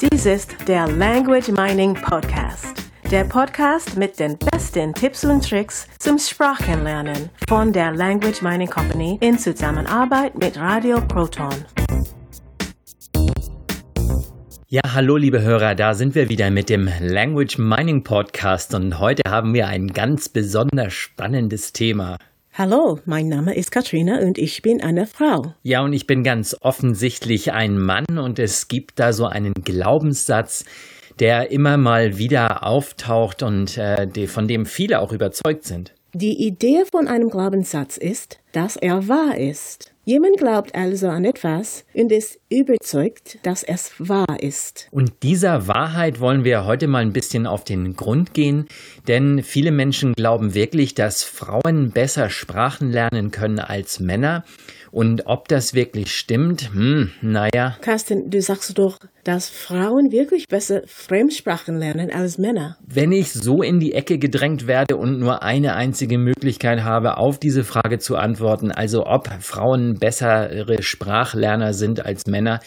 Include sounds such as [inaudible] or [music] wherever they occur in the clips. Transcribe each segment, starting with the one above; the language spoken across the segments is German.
Dies ist der Language Mining Podcast. Der Podcast mit den besten Tipps und Tricks zum Sprachenlernen von der Language Mining Company in Zusammenarbeit mit Radio Proton. Ja, hallo liebe Hörer, da sind wir wieder mit dem Language Mining Podcast und heute haben wir ein ganz besonders spannendes Thema. Hallo, mein Name ist Katrina und ich bin eine Frau. Ja, und ich bin ganz offensichtlich ein Mann und es gibt da so einen Glaubenssatz, der immer mal wieder auftaucht und äh, von dem viele auch überzeugt sind. Die Idee von einem Glaubenssatz ist, dass er wahr ist. Jemand glaubt also an etwas und ist überzeugt, dass es wahr ist. Und dieser Wahrheit wollen wir heute mal ein bisschen auf den Grund gehen, denn viele Menschen glauben wirklich, dass Frauen besser Sprachen lernen können als Männer. Und ob das wirklich stimmt, hm, naja. Carsten, du sagst doch, dass Frauen wirklich besser Fremdsprachen lernen als Männer. Wenn ich so in die Ecke gedrängt werde und nur eine einzige Möglichkeit habe, auf diese Frage zu antworten, also ob Frauen bessere Sprachlerner sind als Männer,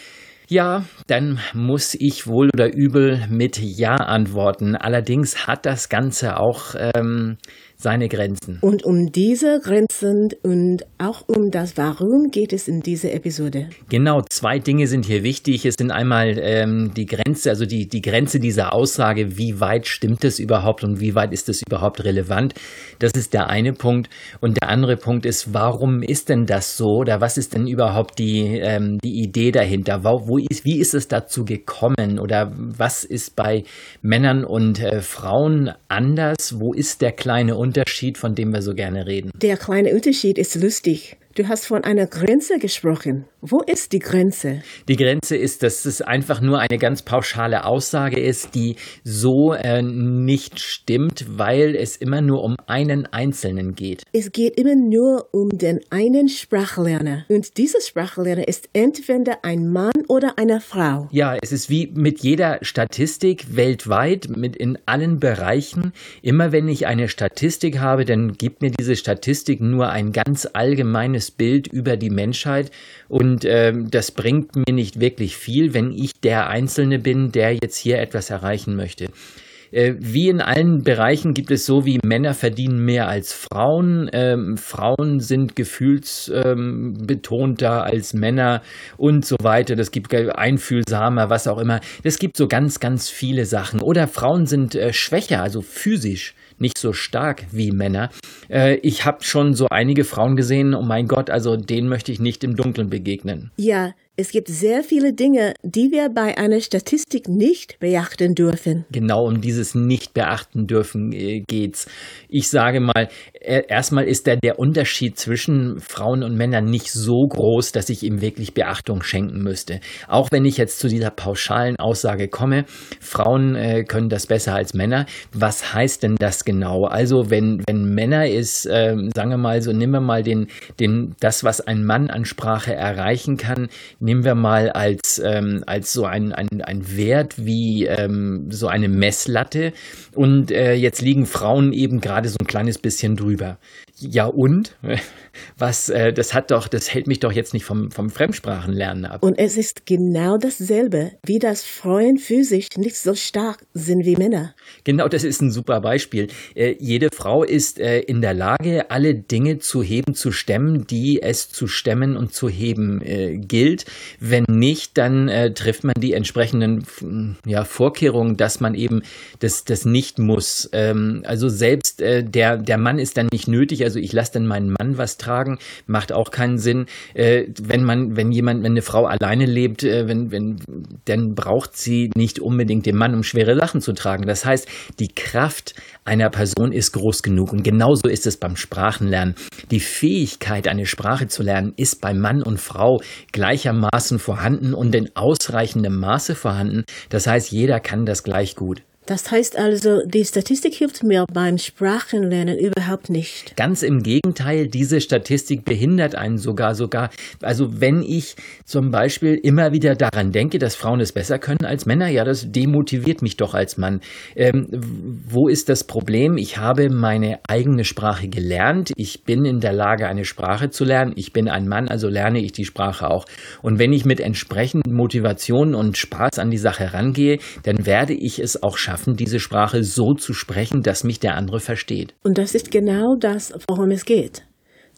ja, dann muss ich wohl oder übel mit Ja antworten. Allerdings hat das Ganze auch ähm, seine Grenzen. Und um diese Grenzen und auch um das Warum geht es in dieser Episode. Genau, zwei Dinge sind hier wichtig. Es sind einmal ähm, die Grenze, also die, die Grenze dieser Aussage, wie weit stimmt es überhaupt und wie weit ist es überhaupt relevant. Das ist der eine Punkt. Und der andere Punkt ist, warum ist denn das so oder was ist denn überhaupt die, ähm, die Idee dahinter? Wo, wo ist, wie ist es dazu gekommen oder was ist bei Männern und äh, Frauen anders? Wo ist der kleine Unterschied? Unterschied, von dem wir so gerne reden. Der kleine Unterschied ist lustig. Du hast von einer Grenze gesprochen. Wo ist die Grenze? Die Grenze ist, dass es einfach nur eine ganz pauschale Aussage ist, die so äh, nicht stimmt, weil es immer nur um einen Einzelnen geht. Es geht immer nur um den einen Sprachlerner. Und dieser Sprachlerner ist entweder ein Mann oder eine Frau. Ja, es ist wie mit jeder Statistik weltweit, mit in allen Bereichen. Immer wenn ich eine Statistik habe, dann gibt mir diese Statistik nur ein ganz allgemeines Bild über die Menschheit und äh, das bringt mir nicht wirklich viel, wenn ich der Einzelne bin, der jetzt hier etwas erreichen möchte. Äh, wie in allen Bereichen gibt es so, wie Männer verdienen mehr als Frauen, ähm, Frauen sind gefühlsbetonter ähm, als Männer und so weiter. Das gibt einfühlsamer, was auch immer. Das gibt so ganz, ganz viele Sachen. Oder Frauen sind äh, schwächer, also physisch nicht so stark wie Männer. Äh, ich habe schon so einige Frauen gesehen, oh mein Gott, also denen möchte ich nicht im Dunkeln begegnen. Ja, es gibt sehr viele Dinge, die wir bei einer Statistik nicht beachten dürfen. Genau um dieses nicht beachten dürfen äh, geht's. Ich sage mal, äh, erstmal ist der, der Unterschied zwischen Frauen und Männern nicht so groß, dass ich ihm wirklich Beachtung schenken müsste. Auch wenn ich jetzt zu dieser pauschalen Aussage komme, Frauen äh, können das besser als Männer. Was heißt denn das genau? Also wenn, wenn Männer ist, äh, sagen wir mal so, nehmen wir mal den, den, das, was ein Mann an Sprache erreichen kann, nehmen wir mal als, ähm, als so ein, ein, ein Wert wie ähm, so eine Messlatte. Und äh, jetzt liegen Frauen eben gerade so ein kleines bisschen drüber. Ja und? [laughs] Was, äh, das hat doch, das hält mich doch jetzt nicht vom, vom Fremdsprachenlernen ab. Und es ist genau dasselbe, wie das Frauen physisch nicht so stark sind wie Männer. Genau, das ist ein super Beispiel. Äh, jede Frau ist äh, in der Lage, alle Dinge zu heben, zu stemmen, die es zu stemmen und zu heben äh, gilt. Wenn nicht, dann äh, trifft man die entsprechenden ja, Vorkehrungen, dass man eben das, das nicht muss. Ähm, also selbst äh, der, der Mann ist dann nicht nötig, also ich lasse dann meinen Mann was tragen, macht auch keinen Sinn. Äh, wenn man, wenn jemand, wenn eine Frau alleine lebt, äh, wenn, wenn, dann braucht sie nicht unbedingt den Mann, um schwere Lachen zu tragen. Das heißt, die Kraft einer Person ist groß genug. Und genauso ist es beim Sprachenlernen. Die Fähigkeit, eine Sprache zu lernen, ist bei Mann und Frau gleichermaßen vorhanden und in ausreichendem Maße vorhanden. Das heißt, jeder kann das gleich gut. Das heißt also, die Statistik hilft mir beim Sprachenlernen überhaupt nicht. Ganz im Gegenteil, diese Statistik behindert einen sogar sogar. Also wenn ich zum Beispiel immer wieder daran denke, dass Frauen es besser können als Männer, ja, das demotiviert mich doch als Mann. Ähm, wo ist das Problem? Ich habe meine eigene Sprache gelernt. Ich bin in der Lage, eine Sprache zu lernen. Ich bin ein Mann, also lerne ich die Sprache auch. Und wenn ich mit entsprechenden Motivation und Spaß an die Sache rangehe, dann werde ich es auch schaffen schaffen, diese Sprache so zu sprechen, dass mich der andere versteht. Und das ist genau das, worum es geht.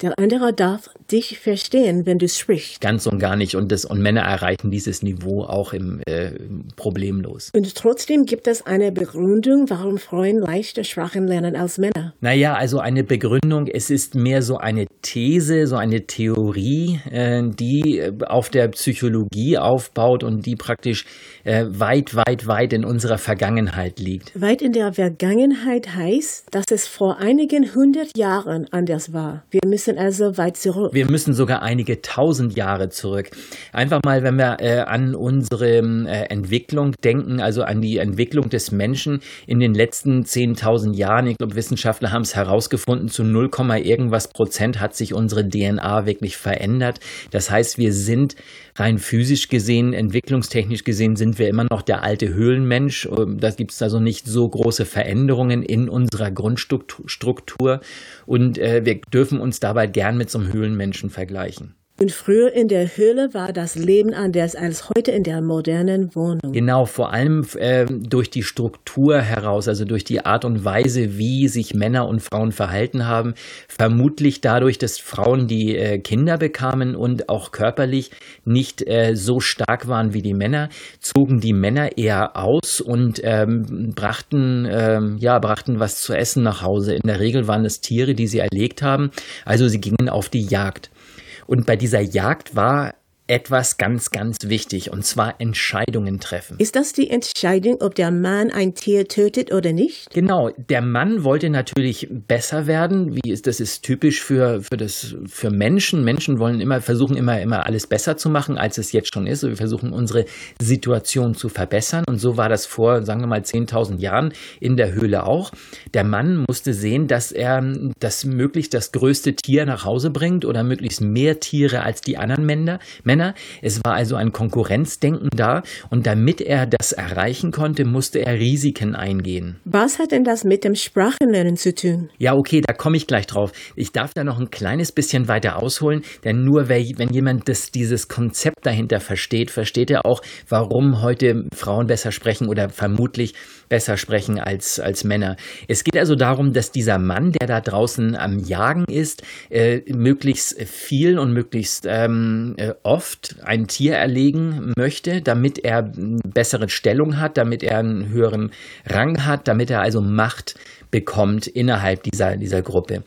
Der andere darf dich verstehen, wenn du sprichst. Ganz und gar nicht. Und, das, und Männer erreichen dieses Niveau auch im, äh, problemlos. Und trotzdem gibt es eine Begründung, warum Frauen leichter Sprachen lernen als Männer. Naja, also eine Begründung, es ist mehr so eine These, so eine Theorie, äh, die auf der Psychologie aufbaut und die praktisch äh, weit, weit, weit in unserer Vergangenheit liegt. Weit in der Vergangenheit heißt, dass es vor einigen hundert Jahren anders war. Wir müssen also weit zurück. Wir müssen sogar einige tausend Jahre zurück. Einfach mal, wenn wir äh, an unsere äh, Entwicklung denken, also an die Entwicklung des Menschen in den letzten 10.000 Jahren. Ich glaube, Wissenschaftler haben es herausgefunden, zu 0, irgendwas Prozent hat sich unsere DNA wirklich verändert. Das heißt, wir sind rein physisch gesehen, entwicklungstechnisch gesehen, sind wir immer noch der alte Höhlenmensch. Ähm, da gibt es also nicht so große Veränderungen in unserer Grundstruktur. Und äh, wir dürfen uns dabei gern mit so einem Höhlenmenschen vergleichen. Und früher in der Höhle war das Leben anders als heute in der modernen Wohnung. Genau, vor allem äh, durch die Struktur heraus, also durch die Art und Weise, wie sich Männer und Frauen verhalten haben. Vermutlich dadurch, dass Frauen die äh, Kinder bekamen und auch körperlich nicht äh, so stark waren wie die Männer, zogen die Männer eher aus und ähm, brachten, ähm, ja, brachten was zu essen nach Hause. In der Regel waren es Tiere, die sie erlegt haben. Also sie gingen auf die Jagd. Und bei dieser Jagd war etwas ganz, ganz wichtig, und zwar Entscheidungen treffen. Ist das die Entscheidung, ob der Mann ein Tier tötet oder nicht? Genau, der Mann wollte natürlich besser werden, wie ist das ist typisch für, für, das, für Menschen. Menschen wollen immer, versuchen immer, immer alles besser zu machen, als es jetzt schon ist. Wir versuchen unsere Situation zu verbessern. Und so war das vor, sagen wir mal, 10.000 Jahren in der Höhle auch. Der Mann musste sehen, dass er das möglichst das größte Tier nach Hause bringt oder möglichst mehr Tiere als die anderen Männer. Männer. Es war also ein Konkurrenzdenken da und damit er das erreichen konnte, musste er Risiken eingehen. Was hat denn das mit dem Sprachenlernen zu tun? Ja, okay, da komme ich gleich drauf. Ich darf da noch ein kleines bisschen weiter ausholen, denn nur wenn jemand das, dieses Konzept dahinter versteht, versteht er auch, warum heute Frauen besser sprechen oder vermutlich besser sprechen als, als Männer. Es geht also darum, dass dieser Mann, der da draußen am Jagen ist, äh, möglichst viel und möglichst ähm, äh, oft ein Tier erlegen möchte, damit er eine bessere Stellung hat, damit er einen höheren Rang hat, damit er also Macht bekommt innerhalb dieser, dieser Gruppe.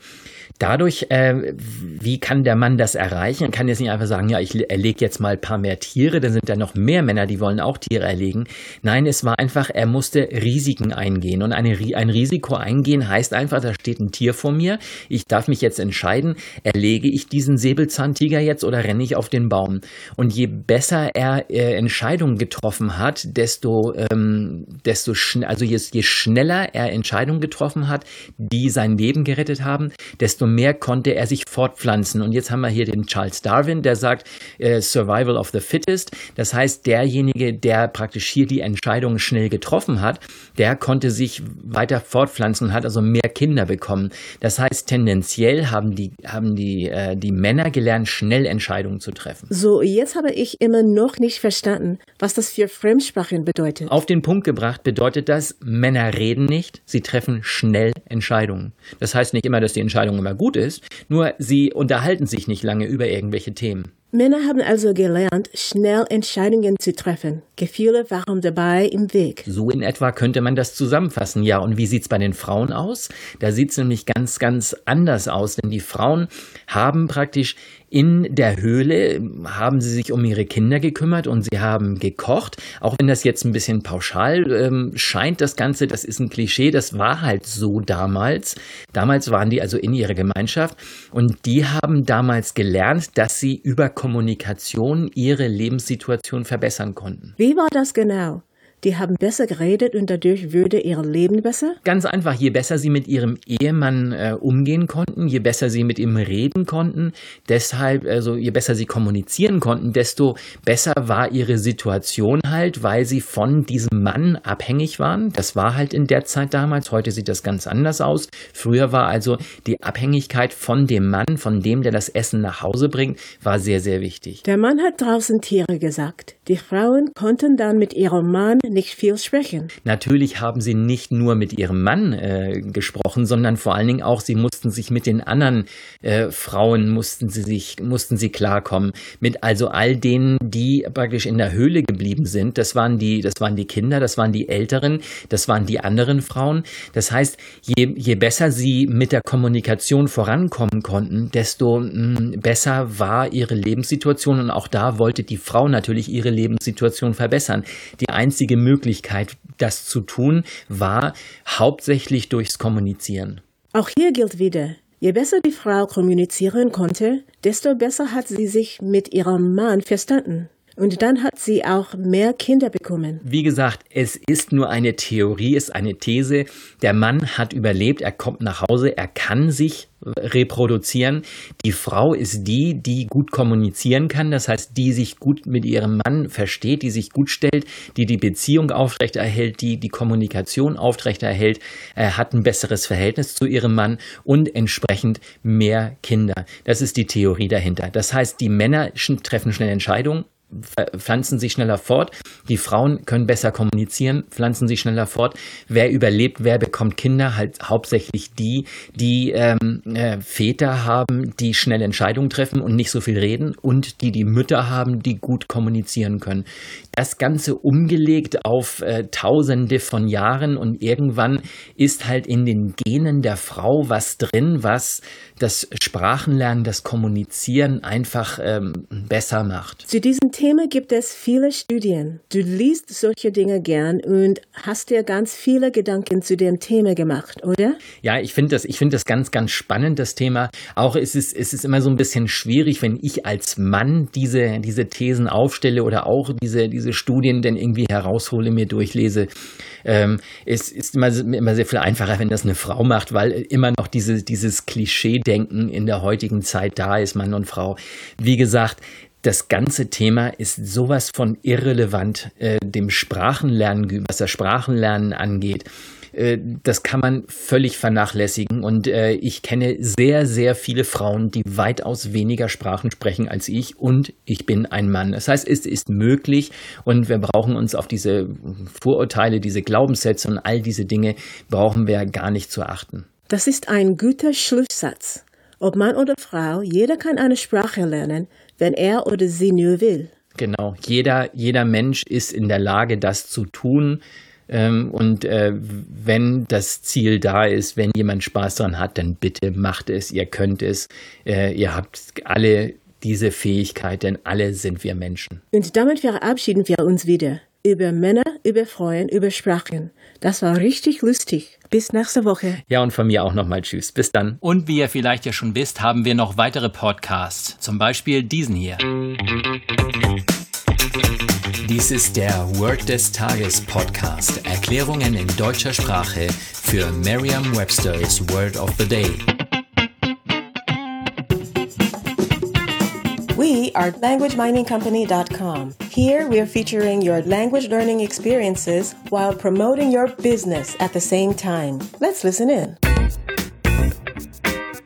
Dadurch, äh, wie kann der Mann das erreichen? Er kann jetzt nicht einfach sagen, ja, ich erlege jetzt mal ein paar mehr Tiere, dann sind da noch mehr Männer, die wollen auch Tiere erlegen. Nein, es war einfach, er musste Risiken eingehen. Und eine, ein Risiko eingehen heißt einfach, da steht ein Tier vor mir, ich darf mich jetzt entscheiden, erlege ich diesen Säbelzahntiger jetzt oder renne ich auf den Baum? Und je besser er äh, Entscheidungen getroffen hat, desto, ähm, desto schn also je, je schneller er Entscheidungen getroffen hat, die sein Leben gerettet haben, desto desto mehr konnte er sich fortpflanzen. Und jetzt haben wir hier den Charles Darwin, der sagt, äh, Survival of the Fittest. Das heißt, derjenige, der praktisch hier die Entscheidung schnell getroffen hat, der konnte sich weiter fortpflanzen und hat also mehr Kinder bekommen. Das heißt, tendenziell haben die, haben die, äh, die Männer gelernt, schnell Entscheidungen zu treffen. So, jetzt habe ich immer noch nicht verstanden, was das für Fremdsprachen bedeutet. Auf den Punkt gebracht bedeutet das, Männer reden nicht, sie treffen schnell Entscheidungen. Das heißt nicht immer, dass die Entscheidung immer gut ist, nur sie unterhalten sich nicht lange über irgendwelche Themen. Männer haben also gelernt, schnell Entscheidungen zu treffen. Gefühle waren dabei im Weg. So in etwa könnte man das zusammenfassen. Ja, und wie sieht es bei den Frauen aus? Da sieht es nämlich ganz, ganz anders aus, denn die Frauen haben praktisch in der Höhle haben sie sich um ihre Kinder gekümmert und sie haben gekocht. Auch wenn das jetzt ein bisschen pauschal ähm, scheint, das Ganze, das ist ein Klischee, das war halt so damals. Damals waren die also in ihrer Gemeinschaft und die haben damals gelernt, dass sie über Kommunikation ihre Lebenssituation verbessern konnten. Wie war das genau? Die haben besser geredet und dadurch würde ihr Leben besser? Ganz einfach, je besser sie mit ihrem Ehemann äh, umgehen konnten, je besser sie mit ihm reden konnten, deshalb, also je besser sie kommunizieren konnten, desto besser war ihre Situation halt, weil sie von diesem Mann abhängig waren. Das war halt in der Zeit damals. Heute sieht das ganz anders aus. Früher war also die Abhängigkeit von dem Mann, von dem, der das Essen nach Hause bringt, war sehr, sehr wichtig. Der Mann hat draußen Tiere gesagt. Die Frauen konnten dann mit ihrem Mann nicht viel sprechen. Natürlich haben sie nicht nur mit ihrem Mann äh, gesprochen, sondern vor allen Dingen auch, sie mussten sich mit den anderen äh, Frauen, mussten sie sich, mussten sie klarkommen. Mit also all denen, die praktisch in der Höhle geblieben sind. Das waren die, das waren die Kinder, das waren die Älteren, das waren die anderen Frauen. Das heißt, je, je besser sie mit der Kommunikation vorankommen konnten, desto mh, mm, besser war ihre Lebenssituation und auch da wollte die Frau natürlich ihre Lebenssituation verbessern. Die einzige Möglichkeit, das zu tun, war hauptsächlich durchs Kommunizieren. Auch hier gilt wieder, je besser die Frau kommunizieren konnte, desto besser hat sie sich mit ihrem Mann verstanden. Und dann hat sie auch mehr Kinder bekommen. Wie gesagt, es ist nur eine Theorie, ist eine These. Der Mann hat überlebt, er kommt nach Hause, er kann sich reproduzieren. Die Frau ist die, die gut kommunizieren kann, das heißt, die sich gut mit ihrem Mann versteht, die sich gut stellt, die die Beziehung aufrechterhält, die die Kommunikation aufrechterhält, äh, hat ein besseres Verhältnis zu ihrem Mann und entsprechend mehr Kinder. Das ist die Theorie dahinter. Das heißt, die Männer treffen schnell Entscheidungen, pflanzen sich schneller fort. Die Frauen können besser kommunizieren, pflanzen sich schneller fort. Wer überlebt, wer bekommt Kinder? Halt hauptsächlich die, die ähm, äh, Väter haben, die schnell Entscheidungen treffen und nicht so viel reden und die die Mütter haben, die gut kommunizieren können. Das Ganze umgelegt auf äh, Tausende von Jahren und irgendwann ist halt in den Genen der Frau was drin, was das Sprachenlernen, das Kommunizieren einfach ähm, besser macht. Zu diesem Thema gibt es viele Studien. Du liest solche Dinge gern und hast dir ganz viele Gedanken zu dem Thema gemacht, oder? Ja, ich finde das, ich das ganz, ganz spannend, das Thema. Auch ist es, es ist immer so ein bisschen schwierig, wenn ich als Mann diese, diese Thesen aufstelle oder auch diese, diese Studien dann irgendwie heraushole, mir durchlese. Ähm, es ist immer, immer sehr viel einfacher, wenn das eine Frau macht, weil immer noch diese, dieses Klischee Denken in der heutigen Zeit da ist, Mann und Frau. Wie gesagt, das ganze Thema ist sowas von irrelevant äh, dem Sprachenlernen, was das Sprachenlernen angeht. Äh, das kann man völlig vernachlässigen. Und äh, ich kenne sehr, sehr viele Frauen, die weitaus weniger Sprachen sprechen als ich. Und ich bin ein Mann. Das heißt, es ist möglich. Und wir brauchen uns auf diese Vorurteile, diese Glaubenssätze und all diese Dinge brauchen wir gar nicht zu achten. Das ist ein guter Schlusssatz. Ob Mann oder Frau, jeder kann eine Sprache lernen, wenn er oder sie nur will. Genau, jeder, jeder Mensch ist in der Lage, das zu tun. Ähm, und äh, wenn das Ziel da ist, wenn jemand Spaß daran hat, dann bitte macht es, ihr könnt es. Äh, ihr habt alle diese Fähigkeit, denn alle sind wir Menschen. Und damit verabschieden wir uns wieder. Über Männer, über Frauen, über Sprachen. Das war richtig lustig. Bis nächste Woche. Ja, und von mir auch nochmal Tschüss. Bis dann. Und wie ihr vielleicht ja schon wisst, haben wir noch weitere Podcasts. Zum Beispiel diesen hier. Dies ist der Word des Tages Podcast. Erklärungen in deutscher Sprache für Merriam-Webster's Word of the Day. We are LanguageMiningCompany.com. Here we are featuring your language learning experiences while promoting your business at the same time. Let's listen in.